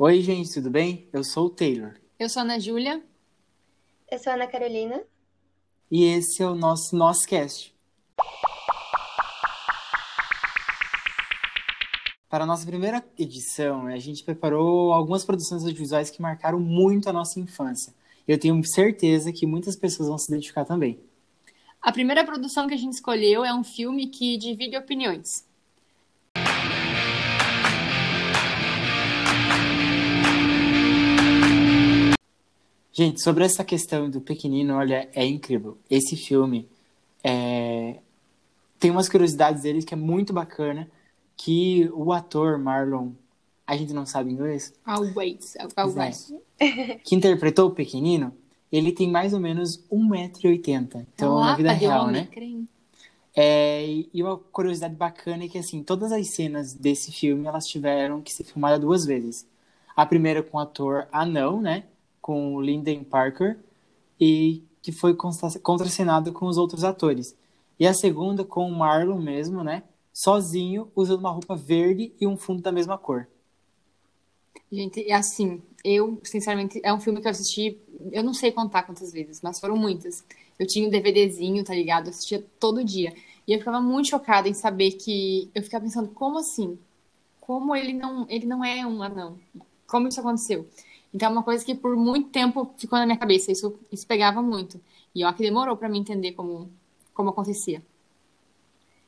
Oi, gente, tudo bem? Eu sou o Taylor. Eu sou a Ana Júlia. Eu sou a Ana Carolina. E esse é o nosso Noscast. Para a nossa primeira edição, a gente preparou algumas produções audiovisuais que marcaram muito a nossa infância. Eu tenho certeza que muitas pessoas vão se identificar também. A primeira produção que a gente escolheu é um filme que divide opiniões. Gente, sobre essa questão do pequenino, olha, é incrível. Esse filme é... tem umas curiosidades dele que é muito bacana, que o ator Marlon, a gente não sabe inglês? Always, always. É, que interpretou o pequenino, ele tem mais ou menos 1,80m. Então, na vida real, né? É, e uma curiosidade bacana é que, assim, todas as cenas desse filme, elas tiveram que ser filmadas duas vezes. A primeira com o ator anão, né? Com o Lyndon Parker. E que foi contracenado com os outros atores. E a segunda com o Marlon mesmo, né? Sozinho, usando uma roupa verde e um fundo da mesma cor. Gente, é assim, eu, sinceramente, é um filme que eu assisti, eu não sei contar quantas vezes, mas foram muitas. Eu tinha um DVDzinho, tá ligado? Eu assistia todo dia. E eu ficava muito chocada em saber que. Eu ficava pensando, como assim? Como ele não, ele não é um anão? Como isso aconteceu? Então é uma coisa que por muito tempo ficou na minha cabeça. Isso, isso pegava muito. E ó, que demorou para mim entender como, como acontecia.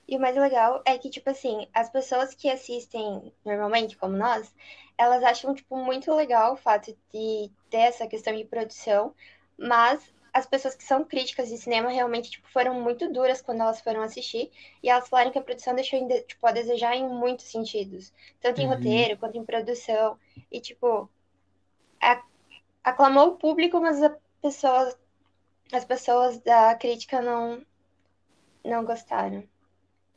E o mais legal é que, tipo assim, as pessoas que assistem normalmente, como nós, elas acham, tipo, muito legal o fato de ter essa questão de produção, mas as pessoas que são críticas de cinema realmente, tipo, foram muito duras quando elas foram assistir, e elas falaram que a produção deixou, tipo, a desejar em muitos sentidos, tanto em uhum. roteiro quanto em produção, e, tipo, aclamou o público, mas a pessoa, as pessoas da crítica não, não gostaram.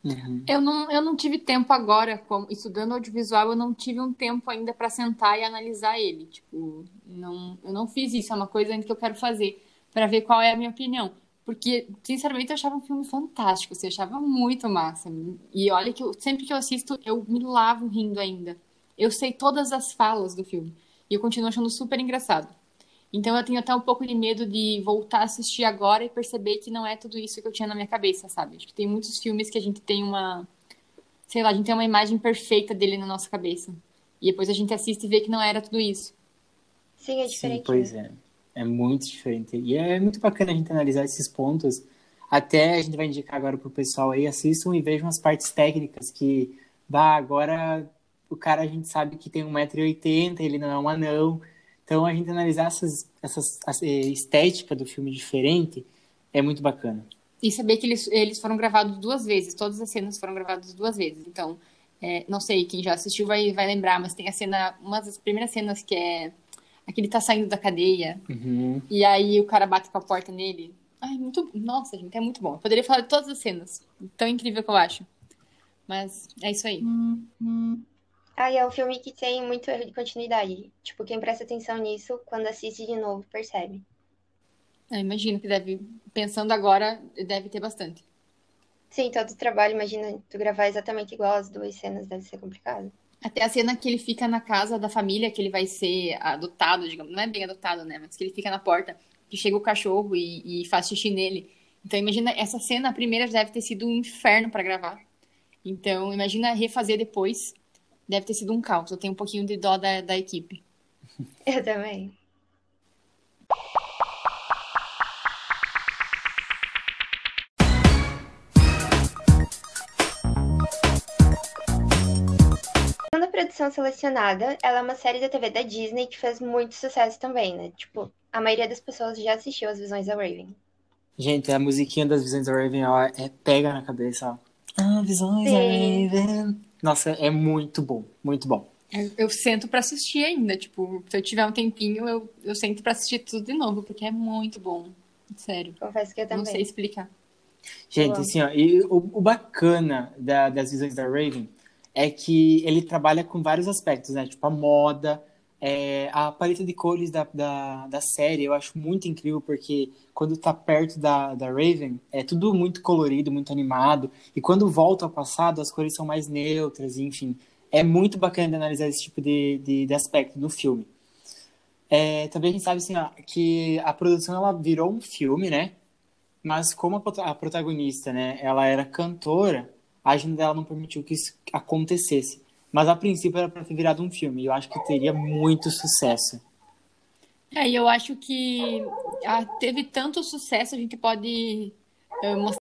Uhum. Eu, não, eu não tive tempo agora, como, estudando audiovisual, eu não tive um tempo ainda para sentar e analisar ele. Tipo, não, eu não fiz isso, é uma coisa ainda que eu quero fazer, para ver qual é a minha opinião. Porque, sinceramente, eu achava um filme fantástico, assim, eu achava muito massa. E olha que eu, sempre que eu assisto, eu me lavo rindo ainda. Eu sei todas as falas do filme. E eu continuo achando super engraçado. Então eu tenho até um pouco de medo de voltar a assistir agora e perceber que não é tudo isso que eu tinha na minha cabeça, sabe? Acho que tem muitos filmes que a gente tem uma. Sei lá, a gente tem uma imagem perfeita dele na nossa cabeça. E depois a gente assiste e vê que não era tudo isso. Sim, é diferente. Sim, pois é. É muito diferente. E é muito bacana a gente analisar esses pontos. Até a gente vai indicar agora pro pessoal aí, assistam e vejam as partes técnicas que, bah, agora o cara a gente sabe que tem 1,80m, ele não é um anão então, a gente analisar essas, essas, a estética do filme diferente é muito bacana. E saber que eles, eles foram gravados duas vezes, todas as cenas foram gravadas duas vezes. Então, é, não sei, quem já assistiu vai, vai lembrar, mas tem a cena, uma das primeiras cenas que é aquele tá saindo da cadeia, uhum. e aí o cara bate com a porta nele. Ai, muito. Nossa, gente, é muito bom. Eu poderia falar de todas as cenas. Tão incrível que eu acho. Mas é isso aí. Uhum. Ah, e é um filme que tem muito erro de continuidade. Tipo, quem presta atenção nisso, quando assiste de novo, percebe. Eu imagino que deve, pensando agora, deve ter bastante. Sim, todo o trabalho, imagina, tu gravar exatamente igual as duas cenas, deve ser complicado. Até a cena que ele fica na casa da família, que ele vai ser adotado, digamos, não é bem adotado, né? Mas que ele fica na porta, que chega o cachorro e, e faz xixi nele. Então, imagina, essa cena, a primeira, deve ter sido um inferno para gravar. Então, imagina refazer depois deve ter sido um caos. Eu tenho um pouquinho de dó da, da equipe. Eu também. A segunda produção selecionada, ela é uma série da TV da Disney que fez muito sucesso também, né? Tipo, a maioria das pessoas já assistiu as Visões da Raven. Gente, a musiquinha das Visões da Raven, ó, é pega na cabeça, ó. Ah, Visões da Raven. Nossa, é muito bom, muito bom. Eu, eu sento para assistir ainda, tipo, se eu tiver um tempinho, eu, eu sento para assistir tudo de novo, porque é muito bom. Sério. Confesso que eu também. Não sei explicar. Gente, assim, ó, e o, o bacana da, das visões da Raven é que ele trabalha com vários aspectos, né? Tipo, a moda, é, a paleta de cores da, da, da, série eu acho muito incrível, porque quando tá perto da, da Raven, é tudo muito colorido, muito animado. E quando volta ao passado, as cores são mais neutras, enfim. é muito bacana de analisar esse tipo de, de, de aspecto no filme. É, também a gente sabe assim, ó, que a produção ela virou um filme, né? Mas como a, a protagonista, né, ela era cantora, a agenda dela não permitiu que isso acontecesse. Mas a princípio era para ter virado um filme. E eu acho que teria muito sucesso. É, e eu acho que ah, teve tanto sucesso, a gente pode uh, mostrar.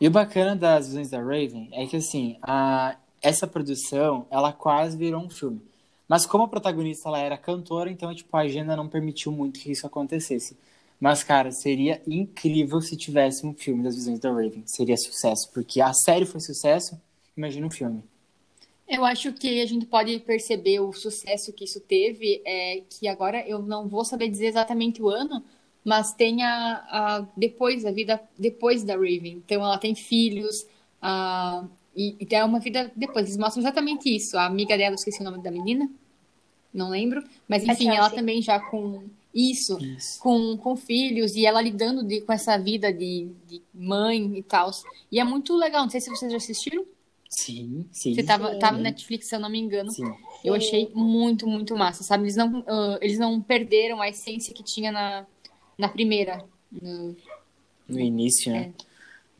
E o bacana das visões da Raven é que, assim, a, essa produção, ela quase virou um filme. Mas como a protagonista ela era cantora, então tipo, a agenda não permitiu muito que isso acontecesse. Mas, cara, seria incrível se tivesse um filme das visões da Raven. Seria sucesso, porque a série foi sucesso, imagina um filme. Eu acho que a gente pode perceber o sucesso que isso teve, é que agora eu não vou saber dizer exatamente o ano, mas tem a, a depois, a vida depois da Raven. Então ela tem filhos, a, e, e é uma vida depois. Eles mostram exatamente isso. A amiga dela, esqueci o nome da menina, não lembro. Mas enfim, ela também já com isso, isso, Com, com filhos e ela lidando de, com essa vida de, de mãe e tal. E é muito legal. Não sei se vocês já assistiram. Sim, sim. Você tava, tava na Netflix, se eu não me engano. Sim. Eu achei muito, muito massa, sabe? Eles não, uh, eles não perderam a essência que tinha na, na primeira. No, no início, né?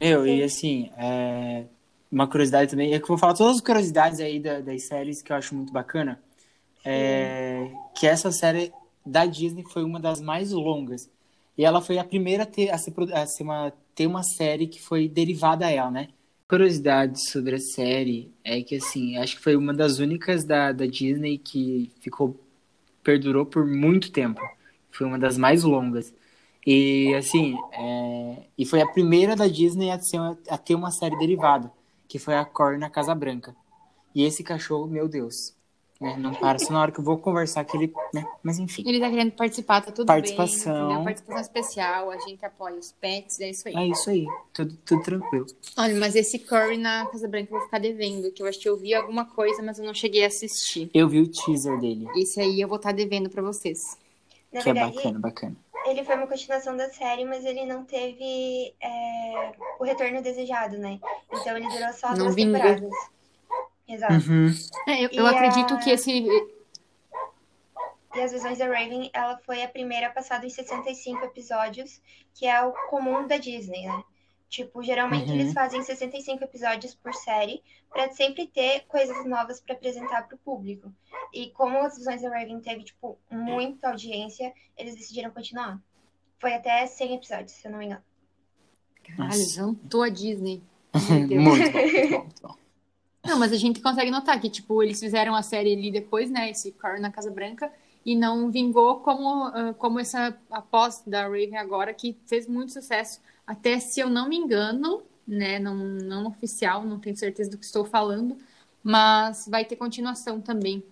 É. Meu, e assim, é... uma curiosidade também, é que eu vou falar todas as curiosidades aí da, das séries que eu acho muito bacana. É, que essa série da Disney foi uma das mais longas. E ela foi a primeira a ter, a ser, a ser uma, ter uma série que foi derivada a ela, né? Curiosidade sobre a série é que, assim, acho que foi uma das únicas da, da Disney que ficou, perdurou por muito tempo. Foi uma das mais longas. E, assim, é, e foi a primeira da Disney a, a ter uma série derivada, que foi a Cor na Casa Branca. E esse cachorro, meu Deus, né? Não para só na hora que eu vou conversar que ele, né? Mas enfim. Ele tá querendo participar, tá tudo Participação. bem. Participação especial, a gente apoia os pets, é isso aí. É isso aí, tudo, tudo tranquilo. Olha, mas esse Curry na Casa Branca eu vou ficar devendo, que eu acho que eu vi alguma coisa, mas eu não cheguei a assistir. Eu vi o teaser dele. Esse aí eu vou estar tá devendo pra vocês. Na que é verdade, é bacana, bacana. Ele foi uma continuação da série, mas ele não teve é, o retorno desejado, né? Então ele durou só não duas vingou. temporadas. Exato. Uhum. É, eu, eu acredito a... que esse e As Visões da Raven, ela foi a primeira passada em 65 episódios, que é o comum da Disney, né? Tipo, geralmente uhum. eles fazem 65 episódios por série, para sempre ter coisas novas para apresentar para o público. E como As Visões da Raven teve, tipo, muita audiência, eles decidiram continuar. Foi até 100 episódios, se eu não me engano. Caralho, jantou a Disney. muito bom, muito bom. Não, mas a gente consegue notar que, tipo, eles fizeram a série ali depois, né? Esse Car na Casa Branca e não vingou como, uh, como essa após da Raven agora, que fez muito sucesso. Até se eu não me engano, né, não, não oficial, não tenho certeza do que estou falando, mas vai ter continuação também.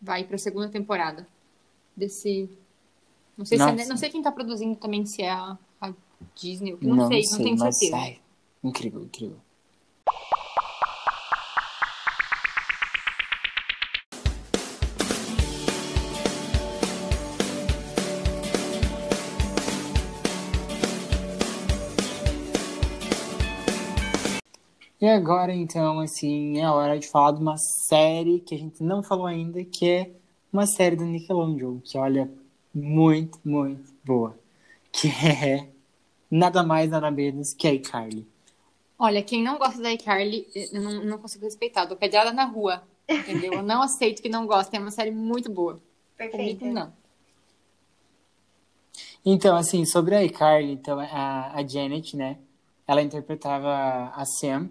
Vai para a segunda temporada desse. Não sei, se é, não sei quem está produzindo também, se é a, a Disney, não, não sei, sei, não tenho certeza. Ai, incrível, incrível. E agora, então, assim, é a hora de falar de uma série que a gente não falou ainda, que é uma série da Nickelodeon, que olha, muito, muito boa. Que é nada mais, nada menos que a iCarly. Olha, quem não gosta da iCarly, eu não, não consigo respeitar. Dou pedrada na rua, entendeu? Eu não aceito que não goste. É uma série muito boa. Perfeito. não. Então, assim, sobre a iCarly, então, a, a Janet, né? Ela interpretava a Sam,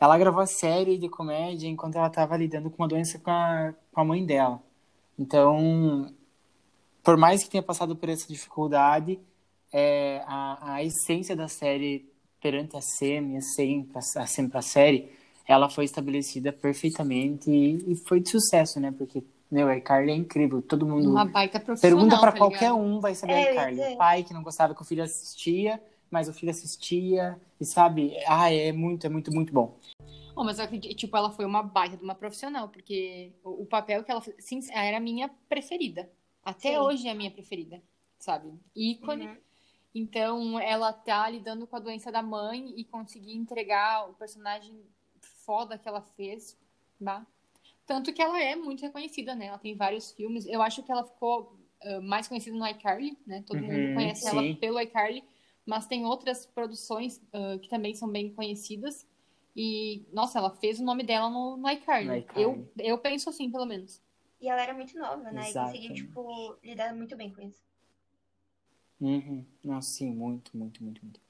ela gravou a série de comédia enquanto ela estava lidando com uma doença com a, com a mãe dela. Então, por mais que tenha passado por essa dificuldade, é, a, a essência da série perante a SEM e a SEM a SEM para a série, ela foi estabelecida perfeitamente e, e, foi de sucesso, né? Porque, meu, a Carly é incrível. Todo mundo. Uma baita profissional. Pergunta para tá qualquer um, vai saber é, a Carly. O pai que não gostava que o filho assistia mas o filho assistia, e sabe? Ah, é muito, é muito, muito bom. Oh, mas eu acredito, tipo, ela foi uma baita de uma profissional, porque o, o papel que ela fez, sim, era a minha preferida. Até sim. hoje é a minha preferida, sabe? Ícone. Uhum. Então, ela tá lidando com a doença da mãe e conseguir entregar o personagem foda que ela fez. Bah. Tanto que ela é muito reconhecida, né? Ela tem vários filmes. Eu acho que ela ficou uh, mais conhecida no iCarly, né? Todo uhum, mundo conhece sim. ela pelo iCarly. Mas tem outras produções uh, que também são bem conhecidas. E, nossa, ela fez o nome dela no, no iCarly. Eu, eu penso assim, pelo menos. E ela era muito nova, né? Exato. E conseguiu, tipo, lidar muito bem com isso. Uhum. Nossa, sim, muito, muito, muito, muito.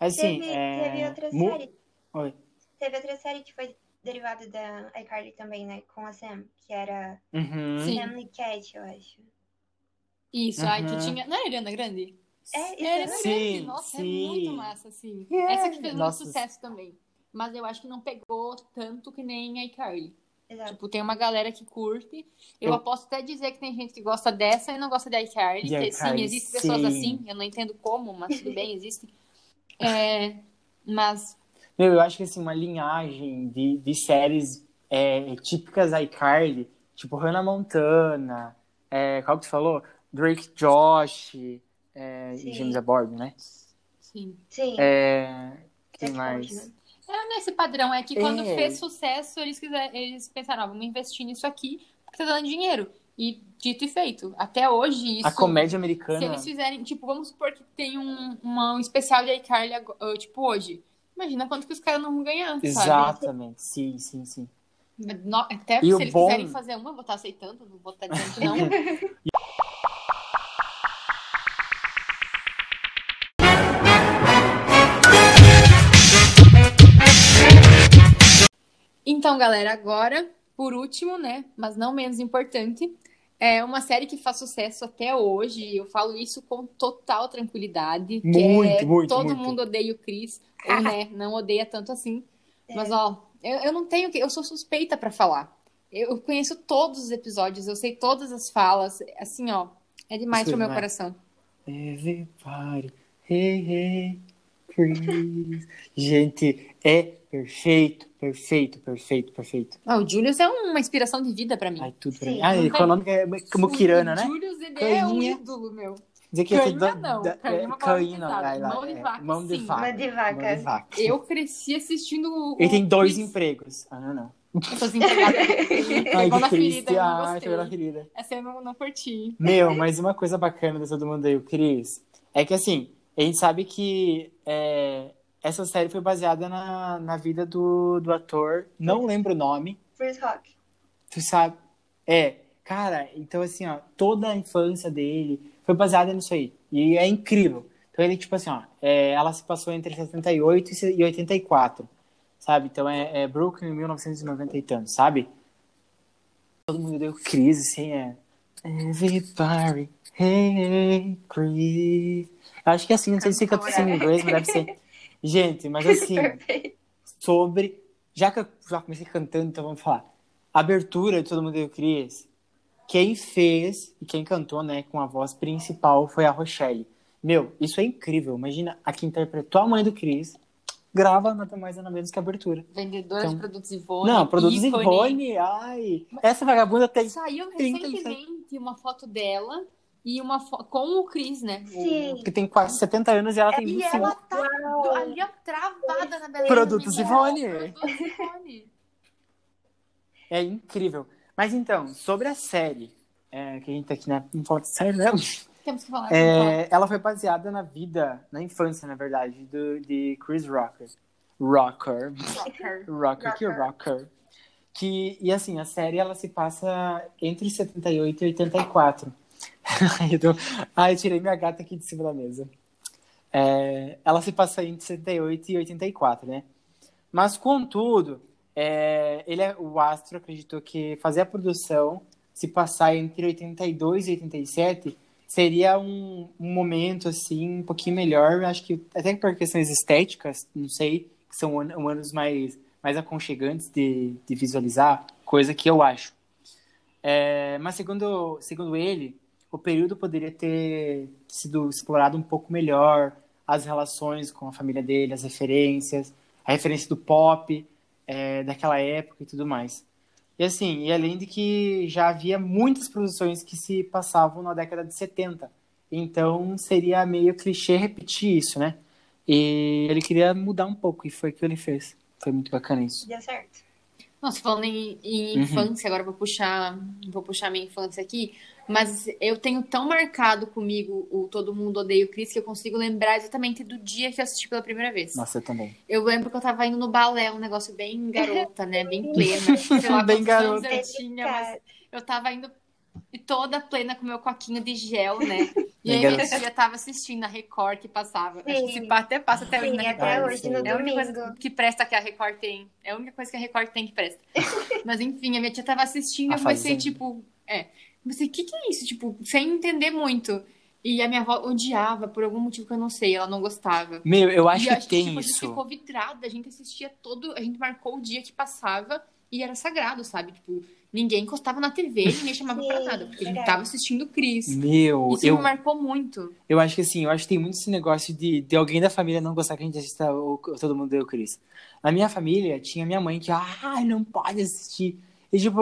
Assim, teve, é... teve outra Mu... série. Oi. Teve outra série que foi derivada da iCarly também, né? Com a Sam, que era uhum. Family Cat, eu acho. Isso, uhum. ai, que tinha. Não era Ariana Grande? É, isso era Sim, grande. Nossa, sim. é muito massa, assim. Yeah. Essa que fez Nossa. muito sucesso também. Mas eu acho que não pegou tanto que nem a iCarly. Exato. Tipo, tem uma galera que curte. Eu, eu posso até dizer que tem gente que gosta dessa e não gosta da iCarly. Sim, existem pessoas assim. Eu não entendo como, mas tudo bem, existem. É, mas. Meu, eu acho que assim, uma linhagem de, de séries é, típicas iCarly, tipo Hannah Montana, é, qual que você falou? Drake Josh é, e James Abord, né? Sim. Sim. É, tem mais. Né? É nesse padrão, é que quando é. fez sucesso, eles, quiser, eles pensaram, ah, vamos investir nisso aqui, porque tá dando dinheiro. E dito e feito, até hoje isso... A comédia americana... Se eles fizerem, tipo, vamos supor que tem um, uma, um especial de iCarly, tipo, hoje. Imagina quanto que os caras não vão ganhar, Exatamente, sabe? sim, sim, sim. Até e se eles bom... quiserem fazer uma, eu vou estar aceitando, não vou estar dizendo que não. Então, galera, agora, por último, né, mas não menos importante, é uma série que faz sucesso até hoje. Eu falo isso com total tranquilidade. Muito, é, muito, Todo muito. mundo odeia o Chris, ou né, não odeia tanto assim. É. Mas, ó, eu, eu não tenho que. Eu sou suspeita para falar. Eu conheço todos os episódios, eu sei todas as falas. Assim, ó, é demais Isso pro meu coração. Everybody, hey, hey, Chris. Gente, é Perfeito, perfeito, perfeito, perfeito. Ah, o Julius é uma inspiração de vida pra mim. Ai, tudo pra Sim, mim. Ah, econômica é como Kirana, né? O Julius, ele é um ídolo, meu. Dizer que Cainha da, não, da, Cainha não. Ai, lá, mão de vaca, mão de vaca. Mão de vaca. Mão de vaca. Eu cresci assistindo o... Ele tem dois Chris. empregos. Ah, não, não. Eu tô desempregada. Ai, que triste. Ai, pegou ferida. Essa eu não, não curti. Meu, mas uma coisa bacana de todo mundo aí, o Cris, é que assim, a gente sabe que é, essa série foi baseada na, na vida do, do ator, não lembro o nome. Chris Rock. Tu sabe? É, cara, então assim, ó, toda a infância dele foi baseada nisso aí. E é incrível. Então ele, tipo assim, ó, é, ela se passou entre 78 e 84, sabe? Então é, é Brooklyn em 1990 e tanto, sabe? Todo mundo deu crise, assim, é... Everybody, hey, Chris. Acho que é assim, não sei se fica assim em inglês, mas deve ser... Gente, mas assim, sobre. Já que eu já comecei cantando, então vamos falar. A abertura de Todo Mundo Deu Cris, quem fez e quem cantou, né, com a voz principal foi a Rochelle. Meu, isso é incrível. Imagina, a que interpretou a mãe do Cris grava nada mais nada menos que a abertura. Vendedora então, de produtos Ivone. Não, produtos Ivone. Ivone. Ai, essa vagabunda tem. Saiu recentemente uma foto dela e uma com o Chris, né? Sim. Que tem quase 70 anos e ela tem 25. E ela tá do, ali travada na beleza. Produtos Ivone. Produtos Ivone. É incrível. Mas então, sobre a série, é, que a gente tá aqui, né? Não fala de série, né? Temos que falar. É, ela foi baseada na vida, na infância, na verdade, do, de Chris Rocker. Rocker. Rocker. Rocker, que Rocker. Que, e assim, a série ela se passa entre 78 e 84. então, ah, eu tirei minha gata aqui de cima da mesa. É, ela se passa entre 78 e 84, né? Mas, contudo, é, ele é, o Astro acreditou que fazer a produção se passar entre 82 e 87 seria um, um momento, assim, um pouquinho melhor. Acho que até por questões estéticas, não sei, que são anos mais, mais aconchegantes de, de visualizar, coisa que eu acho. É, mas, segundo, segundo ele, o período poderia ter sido explorado um pouco melhor, as relações com a família dele, as referências, a referência do pop é, daquela época e tudo mais. E assim, e além de que já havia muitas produções que se passavam na década de 70. Então seria meio clichê repetir isso, né? E ele queria mudar um pouco, e foi o que ele fez. Foi muito bacana isso. Deu certo. Nossa, falando em, em uhum. infância, agora vou puxar, vou puxar minha infância aqui. Mas eu tenho tão marcado comigo o Todo Mundo Odeia o Chris que eu consigo lembrar exatamente do dia que eu assisti pela primeira vez. Nossa, eu também. Eu lembro que eu tava indo no balé, um negócio bem garota, né? Bem plena. Sei lá, bem garota. eu tinha, mas eu tava indo toda plena com meu coquinho de gel, né? E aí minha tia tava assistindo a Record que passava. Sim. Acho que esse até passa até hoje na Record. Até hoje, no é a única coisa que presta que a Record tem. É a única coisa que a Record tem que presta. Mas enfim, a minha tia tava assistindo e eu comecei, tipo, é. Comecei, o que, que é isso? Tipo, sem entender muito. E a minha avó odiava por algum motivo que eu não sei, ela não gostava. Meu, eu acho, que, acho que, tem tipo, isso. A gente ficou vidrada, a gente assistia todo, a gente marcou o dia que passava e era sagrado, sabe? Tipo, ninguém encostava na TV, ninguém chamava Sim, pra nada, porque a gente tava assistindo o Cris. Meu, Isso eu... me marcou muito. Eu acho que assim, eu acho que tem muito esse negócio de, de alguém da família não gostar que a gente assista o, Todo Mundo Deu o Cris. Na minha família, tinha minha mãe que, ah, não pode assistir. E, tipo,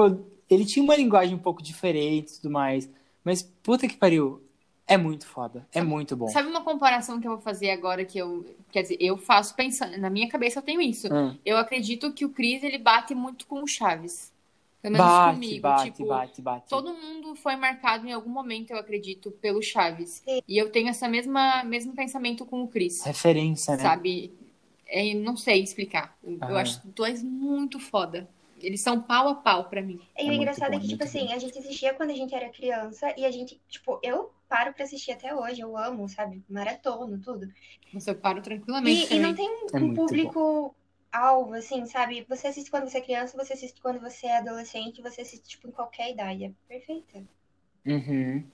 ele tinha uma linguagem um pouco diferente e tudo mais. Mas, puta que pariu, é muito foda. É muito bom. Sabe uma comparação que eu vou fazer agora que eu. Quer dizer, eu faço pensando. Na minha cabeça eu tenho isso. Hum. Eu acredito que o Cris ele bate muito com o Chaves. Pelo menos bate, comigo. Bate, tipo, bate, bate. Todo mundo foi marcado em algum momento, eu acredito, pelo Chaves. Sim. E eu tenho essa mesma mesmo pensamento com o Cris. Referência, né? Sabe? É, não sei explicar. Eu acho dois muito foda. Eles são pau a pau para mim. E o é engraçado bom, é que, tipo assim, bom. a gente assistia quando a gente era criança e a gente, tipo, eu paro pra assistir até hoje, eu amo, sabe? Maratona, tudo. Você eu paro tranquilamente. E, e não tem é um público alvo, assim, sabe? Você assiste quando você é criança, você assiste quando você é adolescente, você assiste, tipo, em qualquer idade. É perfeita. Uhum.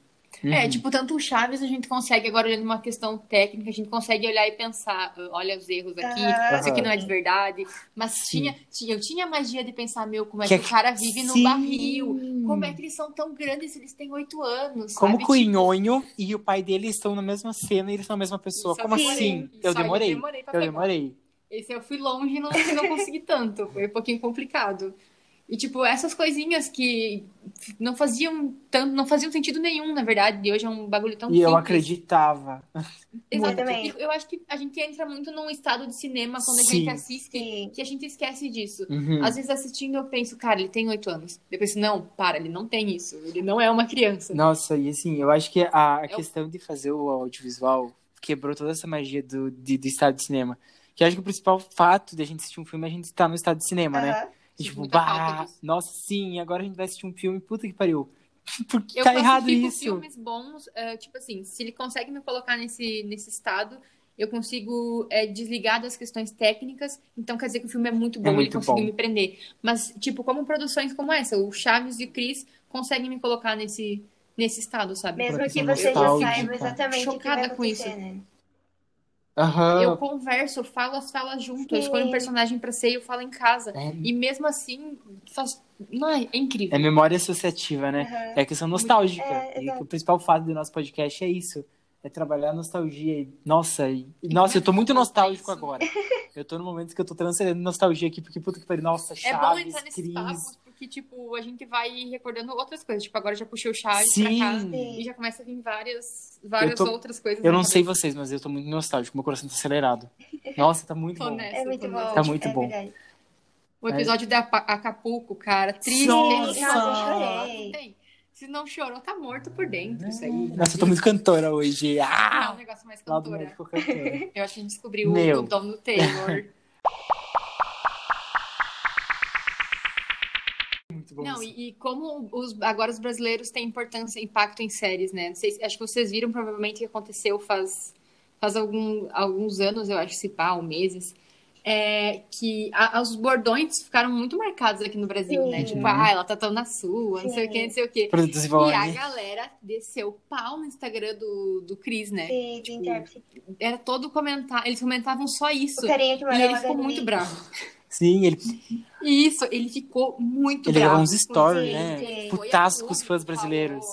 É, uhum. É, tipo, tanto o Chaves a gente consegue, agora olhando uma questão técnica, a gente consegue olhar e pensar, olha os erros aqui, uhum. isso aqui não é de verdade. Mas tinha, tinha, eu tinha a magia de pensar, meu, como é que, que o cara vive no barril? Como é que eles são tão grandes se eles têm oito anos? Como sabe? que o Inhonho tipo... e o pai dele estão na mesma cena e eles são a mesma pessoa. Como assim? Eu demorei. Eu demorei. Eu demorei. Esse eu fui longe e não, não consegui tanto. Foi um pouquinho complicado. E, tipo, essas coisinhas que não faziam tanto, não faziam sentido nenhum, na verdade. E hoje é um bagulho tão E simples. eu acreditava. Exatamente. Eu acho que a gente entra muito num estado de cinema quando Sim. a gente assiste, Sim. que a gente esquece disso. Uhum. Às vezes assistindo eu penso, cara, ele tem oito anos. Depois, não, para, ele não tem isso. Ele não é uma criança. Nossa, e assim, eu acho que a, a é questão de fazer o audiovisual quebrou toda essa magia do, de, do estado de cinema. Que acho que o principal fato de a gente assistir um filme é a gente estar no estado de cinema, uhum. né? E, tipo, bah, nossa, sim, agora a gente vai assistir um filme, puta que pariu. Porque eu tá errado isso. filmes bons, uh, tipo assim, se ele consegue me colocar nesse, nesse estado, eu consigo é, desligar das questões técnicas, então quer dizer que o filme é muito bom, é muito ele conseguiu me prender. Mas, tipo, como produções como essa, o Chaves e o Chris conseguem me colocar nesse, nesse estado, sabe? Mesmo que você já saiba exatamente Chocada o que vai com isso. Né? Uhum. Eu converso, eu falo as falas junto, Sim. eu escolho um personagem pra ser e eu falo em casa. É. E mesmo assim, faz... Não, é incrível. É memória associativa, né? Uhum. É questão nostálgica. É, e o principal fato do nosso podcast é isso. É trabalhar a nostalgia. Nossa, e... nossa, eu tô muito nostálgico agora. Eu tô no momento que eu tô transcendendo nostalgia aqui, porque puta que pariu, nossa, Chaves, É bom entrar nesse papo, porque, tipo, a gente vai recordando outras coisas. Tipo, agora já puxei o Sim. pra cá e já começa a vir várias, várias tô... outras coisas. Eu não sei vocês, mas eu tô muito nostálgico, meu coração tá acelerado. Nossa, tá muito bom. Nessa, é muito bom. Tá muito é bom. Verdade. O episódio é. de Acapulco, cara, triste. Nossa, eu chorei. Se não chorou, tá morto por dentro. Isso aí. Nossa, eu tô muito cantora hoje. Ah! Não, um negócio mais cantora. Eu acho que a gente descobriu Meu. o dom do Taylor. Não, e, e, como os, agora os brasileiros têm importância, impacto em séries, né? Acho que vocês viram provavelmente que aconteceu faz, faz algum, alguns anos, eu acho, se pá, ou meses. É, que a, os bordões ficaram muito marcados aqui no Brasil, né? Sim. né? Tipo, ah, ela tá tão na sua, Sim. não sei o que, não sei o que. E a galera desceu pau no Instagram do, do Cris, né? Sim, tipo, Era todo comentar, eles comentavam só isso. e ele ficou muito bravo. Sim, ele. Isso, ele ficou muito ele bravo. Ele uns stories, né? Putaço com os fãs brasileiros.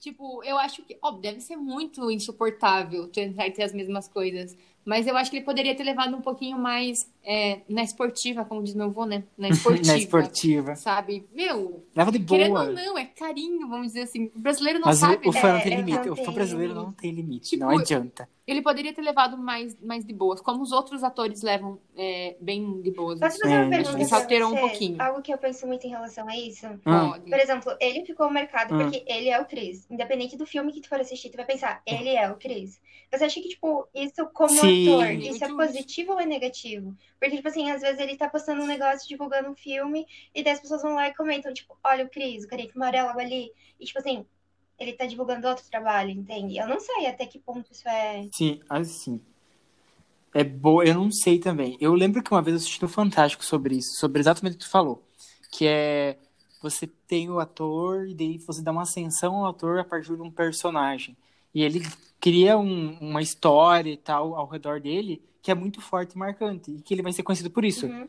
Tipo, eu acho que, óbvio, deve ser muito insuportável tentar ter as mesmas coisas. Mas eu acho que ele poderia ter levado um pouquinho mais é, na esportiva, como diz meu avô, né? Na esportiva. na esportiva. Sabe? Meu. Leva de boa. Querendo ou não, é carinho, vamos dizer assim. O brasileiro não Mas sabe. o fã É, não tem é, limite. não O fã tem brasileiro não tem limite. Tipo, não adianta. Ele poderia ter levado mais, mais de boas, como os outros atores levam é, bem de boas. Posso fazer É, uma pergunta eles pra alteram um pouquinho. Algo que eu penso muito em relação a isso. Hum. Por exemplo, ele ficou marcado Hum. porque ele é o Chris. Independente do filme que tu for assistir, tu vai pensar, ele é o Chris. Você acha que, tipo, isso como Sim. ator, isso é positivo ou é negativo? Porque, tipo assim, às vezes ele tá postando um negócio, divulgando um filme, e daí as pessoas vão lá e comentam, tipo, olha o Chris, o careca amarelo ali. E, tipo assim, ele tá divulgando outro trabalho, entende? Eu não sei até que ponto isso é... Sim, assim. É boa, eu não sei também. Eu lembro que uma vez eu assisti no Fantástico sobre isso, sobre exatamente o que tu falou. Que é você tem o ator e daí você dá uma ascensão ao ator a partir de um personagem. E ele cria um- uma história e tal ao redor dele que é muito forte e marcante. E que ele vai ser conhecido por isso. Uhum.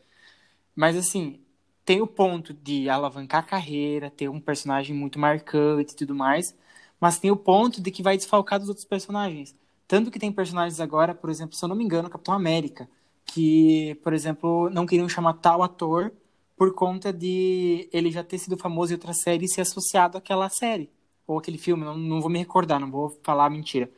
Mas assim, tem o ponto de alavancar a carreira, ter um personagem muito marcante e tudo mais, mas tem o ponto de que vai desfalcar dos outros personagens. Tanto que tem personagens agora, por exemplo, se eu não me engano, Capitão América, que, por exemplo, não queriam chamar tal ator por conta de ele já ter sido famoso em outra série e ser associado àquela série, ou aquele filme, não, não vou me recordar, não vou falar mentira.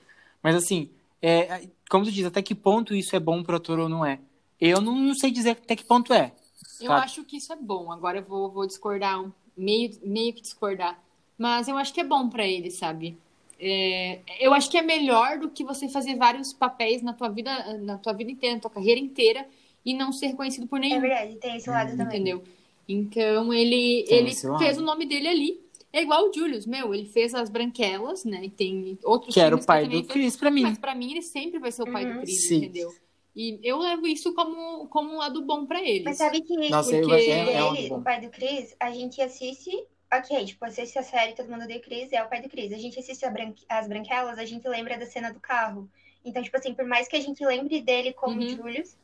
Mas assim, é, como tu diz, até que ponto isso é bom pro ator ou não é? Eu não, não sei dizer até que ponto é. Eu Sabe? acho que isso é bom. Agora eu vou, vou discordar, um- meio, meio que discordar. Mas eu acho que é bom pra ele, sabe? É, eu acho que é melhor do que você fazer vários papéis na tua vida, na tua vida inteira, na tua carreira inteira, e não ser reconhecido por É nenhum, verdade, tem esse lado também. entendeu? Então ele, Tem ele fez o nome dele ali. É igual o Julius, meu, ele fez as branquelas, né? E tem outros Que era o pai ele do fez. Chris pra mim. Mas pra mim ele sempre vai ser o pai Uhum. do Chris, Sim. entendeu? E eu levo isso como, como um lado bom pra eles. Mas sabe que Nossa, Porque é, é um ele, o pai do Chris, a gente assiste. Ok, tipo, assiste a série, todo mundo odeia o Chris, é o pai do Chris. A gente assiste a bran- as branquelas, a gente lembra da cena do carro. Então, tipo assim, por mais que a gente lembre dele como Uhum. Julius,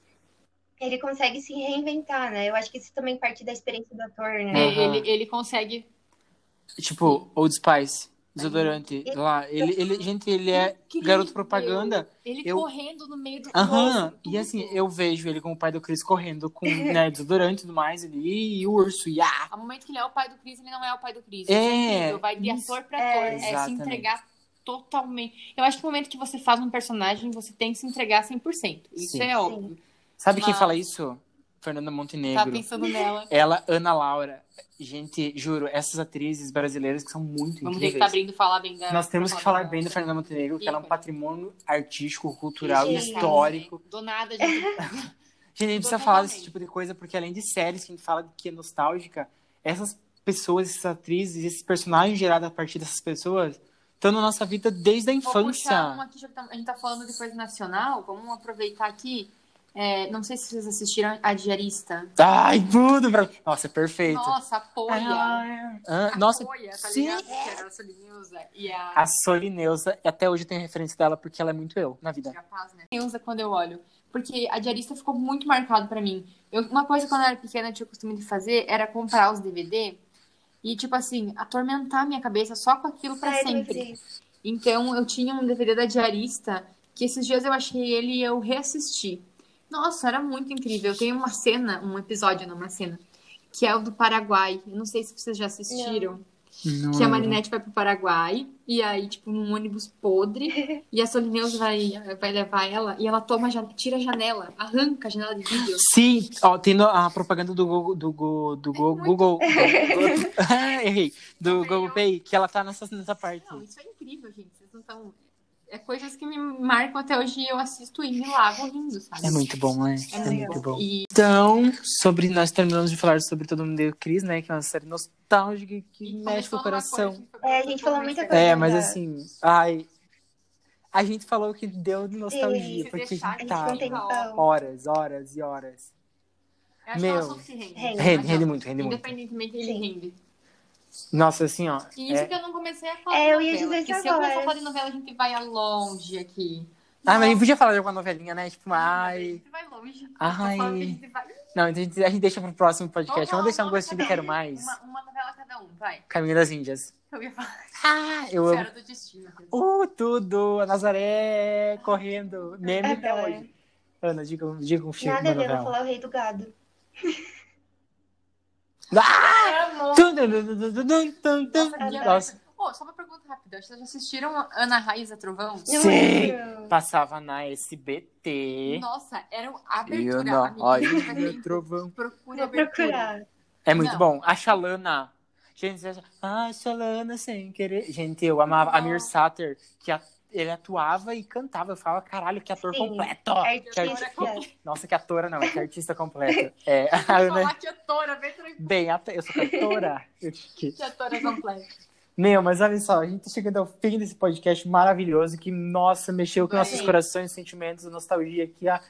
ele consegue se reinventar, né? Eu acho que isso também parte da experiência do ator, né? É, Aham. ele, ele consegue. Tipo, Old Spice, desodorante. Lá, ele, ele, gente, ele é Incrível. garoto propaganda. Ele Eu- correndo no meio do Aham. E assim, eu vejo ele como o pai do Chris correndo com né, desodorante e tudo mais ali, e o urso, e ah, Ao momento que ele é o pai do Chris, ele não é o pai do Chris. É, incrível, Vai de ator pra É, ator. É, se exatamente. entregar totalmente. Eu acho que no momento que você faz um personagem, você tem que se entregar 100%. Isso Sim. é óbvio. Sabe quem Mas- fala isso? Fernanda Tava Montenegro. pensando nela. Ela, Ana Laura. Gente, juro, essas atrizes brasileiras que são muito Vamos ter que incríveis. estar abrindo falar bem da. Nós temos que falar dela. bem da Fernanda Montenegro, que ela é um patrimônio artístico, cultural, Sim. histórico. Do nada, gente. Gente, a gente precisa falar desse tipo de coisa, porque além de séries que a gente fala que é nostálgica, essas pessoas, essas atrizes, esses personagens gerados a partir dessas pessoas, estão na nossa vida desde a Vou puxar uma infância. aqui, já que tá- a gente tá falando de coisa nacional. Vamos aproveitar aqui. É, não sei se vocês assistiram A Diarista. Ai, tudo! Pra... Nossa, é perfeito. Nossa, apoia. Ah, nossa, Apoia, tá sim. ligado? Que era a Solineusa e a. a Solineusa, até hoje tem referência dela, porque ela é muito eu na vida. Capaz, né? Neuza quando eu olho. Porque a diarista ficou muito marcado pra mim. Eu- uma coisa quando eu era pequena eu tinha o costume de fazer era comprar os DVD e, tipo assim, atormentar a minha cabeça só com aquilo pra Ah, também sempre. Então eu tinha um DVD da diarista que esses dias eu achei ele e eu reassisti. Nossa, era muito incrível. Tem uma cena, um episódio, não uma cena, que é o do Paraguai. Eu não sei se vocês já assistiram. Não Que a. Marinette vai pro Paraguai, e aí, tipo, num ônibus podre, e a Solineusa vai, vai levar ela, e ela toma, tira a janela, arranca a janela de vidro. Sim, ó, tem a propaganda do Google, do, Go- do Google, Ah, errei, do Também Google Pay, que ela tá nessa, nessa parte. Não, isso é incrível, gente. Vocês não estão. É coisas que me marcam até hoje e eu assisto e me lavo rindo, sabe? É muito bom, né? É É, muito bom. E Então, sobre nós terminamos de falar sobre Todo Mundo Deu Cris, né? Que é uma série nostálgica que e mexe com o coração. coisa, É, a gente falou muita coisa. É, mas assim, ai. A gente falou que deu de nostalgia, Sim, Se porque a deixar, gente A gente tá tem noção. horas, horas e horas. Eu acho Meu. que ela só se rende. Rende, Rende, rende muito, rende muito. Independentemente, ele rende. Nossa, assim, ó. E isso é- que eu não comecei a falar. É, eu ia dizer porque isso se eu começar a agora. falar de novela, a gente vai a longe aqui. Ah, mas a gente Nossa, podia falar de alguma novelinha, né? Tipo, A ai. gente vai longe. Ai. Que a vai- Não, então a gente, a gente deixa pro próximo podcast. Vamos deixar um gostinho cada Quero. Mais. Uma, uma novela cada um, vai. Caminho das Índias. Eu ia falar. Ah, eu amo. Senhora do Destino. Uh, tudo! A Nazaré correndo. Meme até Aham. hoje. Ana, diga, diga um filme. Nada a ver, eu vou falar o Rei do Gado. Ah! Nossa. Oh, só uma pergunta rápida. Vocês já assistiram Ana Raiz a Trovão? Sim! Passava na SBT. Nossa, era a abertura. Não, olha, trovão. Procura procurar. É muito não. bom. A Xalana. Gente, a Xalana sem querer. Gente, eu amava a Mir Satter, que a ele atuava e cantava. Eu falava, caralho, que ator Sim, completo. É que artista... Nossa, que atora não, que artista completo. É, a Ana... que atora, bem, eu sou cantora. que atora completa. Meu, mas olha só, a gente tá chegando ao fim desse podcast maravilhoso que, nossa, mexeu com nossos corações, sentimentos, nostalgia aqui a,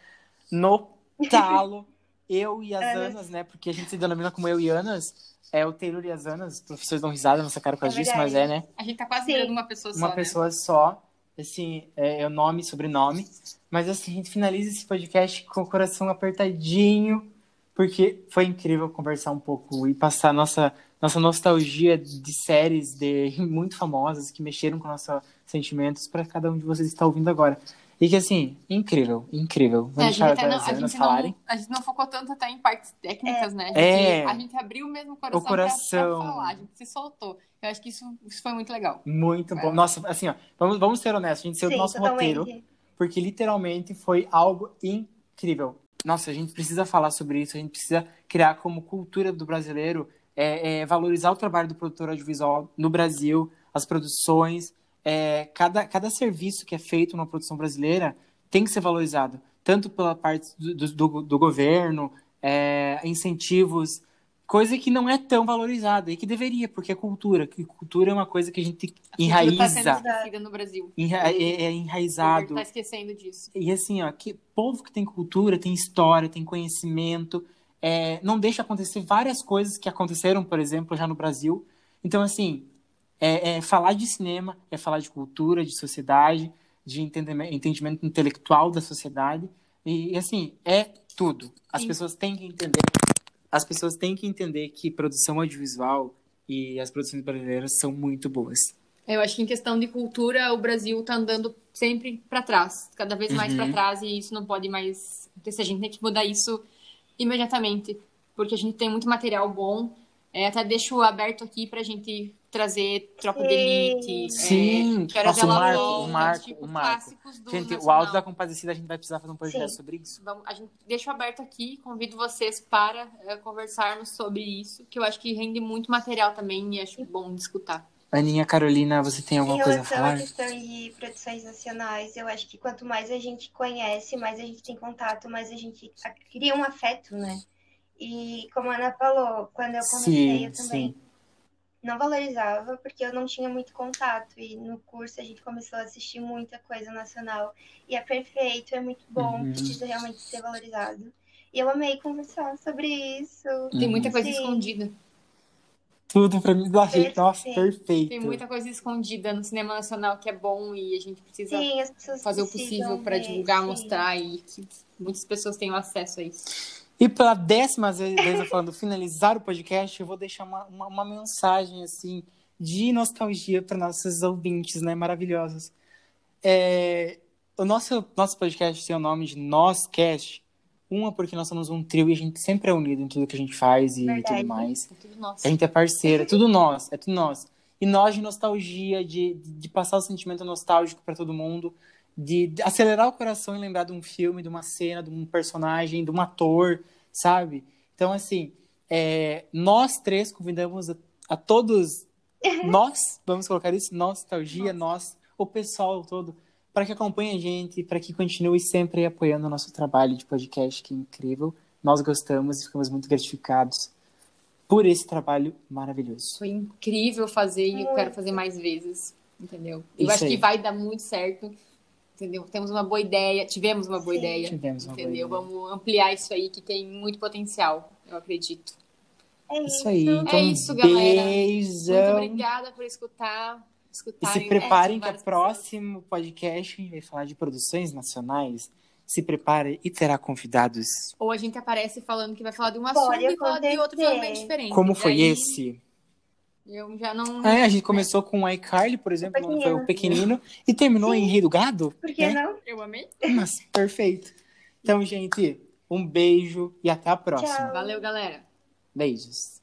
no talo. Eu e as é, Anas, né? Porque a gente se denomina como eu e Anas. É o Taylor e as Anas. Os professores dão risada nessa cara por causa é disso, mas é, né? A gente tá quase virando uma pessoa só. Uma né? pessoa só assim, é, é o nome, sobrenome. Mas assim, a gente finaliza esse podcast com o coração apertadinho, porque foi incrível conversar um pouco e passar nossa, nossa nostalgia de séries de muito famosas que mexeram com nossos sentimentos para cada um de vocês que está ouvindo agora. E que, assim, incrível, incrível. Vamos é, deixar as anos falarem. Não, a gente não focou tanto até em partes técnicas, é. né? A gente, é. a gente abriu mesmo o coração, o coração. Pra, pra falar, a gente se soltou. Eu acho que isso, isso foi muito legal. Muito bom. É. Nossa, assim, ó, vamos, vamos ser honestos, a gente saiu do nosso totalmente. roteiro, porque literalmente foi algo incrível. Nossa, a gente precisa falar sobre isso, a gente precisa criar como cultura do brasileiro é, é, valorizar o trabalho do produtor audiovisual no Brasil, as produções, é, cada, cada serviço que é feito na produção brasileira tem que ser valorizado, tanto pela parte do, do, do governo, é, incentivos, coisa que não é tão valorizada e que deveria, porque é cultura, que cultura é uma coisa que a gente enraiza. Está no Brasil. Enra é, é enraizado. Está esquecendo disso. E assim, ó, que povo que tem cultura, tem história, tem conhecimento, é, não deixa acontecer várias coisas que aconteceram, por exemplo, já no Brasil. Então, assim, é, é falar de cinema, é falar de cultura, de sociedade, de entendimento, entendimento intelectual da sociedade. E, assim, é tudo. As Sim. pessoas têm que entender as pessoas têm que entender que produção audiovisual e as produções brasileiras são muito boas. Eu acho que em questão de cultura, o Brasil está andando sempre para trás, cada vez mais uhum. para trás, e isso não pode mais acontecer. A gente tem que mudar isso imediatamente, porque a gente tem muito material bom. É, até deixo aberto aqui para a gente trazer Tropa de Elite. Sim, é, Nossa, o Marco, o Marco, tipo, o Marco. gente, Nacional. o áudio da Compadecida, a gente vai precisar fazer um podcast Sim. sobre isso. Vamos, a gente deixa aberto aqui, convido vocês para é, conversarmos sobre isso, que eu acho que rende muito material também e acho bom escutar. Aninha Carolina, você tem alguma coisa a falar? Em relação à questão de produções nacionais, eu acho que quanto mais a gente conhece, mais a gente tem contato, mais a gente cria um afeto, né? E como a Ana falou, quando eu comecei, sim, eu também sim não valorizava porque eu não tinha muito contato e no curso a gente começou a assistir muita coisa nacional e é perfeito, é muito bom, uhum. precisa realmente ser valorizado. E eu amei conversar sobre isso. Tem muita coisa Sim. escondida. Tudo pra mim, perfeito. nossa, perfeito. Tem muita coisa escondida no cinema nacional que é bom e a gente precisa Sim, fazer o possível para divulgar, mostrar e que muitas pessoas tenham acesso a isso. E pela décima vez eu falando finalizar o podcast, eu vou deixar uma, uma, uma mensagem assim de nostalgia para nossos ouvintes, né, maravilhosos. É, o nosso nosso podcast tem o nome de Noscast. Uma porque nós somos um trio e a gente sempre é unido em tudo que a gente faz e Verdade. tudo mais. É tudo nosso. A gente é parceira, é tudo nós, é tudo nós. E nós de nostalgia, de, de passar o sentimento nostálgico para todo mundo de, acelerar o coração e lembrar de um filme, de uma cena, de um personagem, de um ator, sabe? Então, assim, é, nós três convidamos a, a, todos, nós, vamos colocar isso, nostalgia, nós, o pessoal todo, para que acompanhe a gente, para que continue sempre apoiando o nosso trabalho de podcast, que é incrível. Nós gostamos e ficamos muito gratificados por esse trabalho maravilhoso. Foi incrível fazer e eu quero fazer mais vezes, entendeu? Eu Isso acho aí. que vai dar muito certo entendeu? Temos uma boa ideia, tivemos uma boa Sim. ideia, tivemos uma entendeu? Boa ideia. Vamos ampliar isso aí que tem muito potencial, eu acredito. É isso aí. Então, é isso, galera. Beijão. Muito obrigada por escutar. E se preparem que o próximo podcast a gente vai falar de produções nacionais. Se prepare e terá convidados. Ou a gente aparece falando que vai falar de um assunto Pode e falar de outro totalmente diferente. Como foi aí... esse? Eu já não. É, a gente começou com o iCarly, por exemplo, o foi o pequenino, e terminou Sim. em Rei do Gado. Por que né? não? Eu amei. Mas, perfeito. Então, gente, um beijo e até a próxima. Tchau. Valeu, galera. Beijos.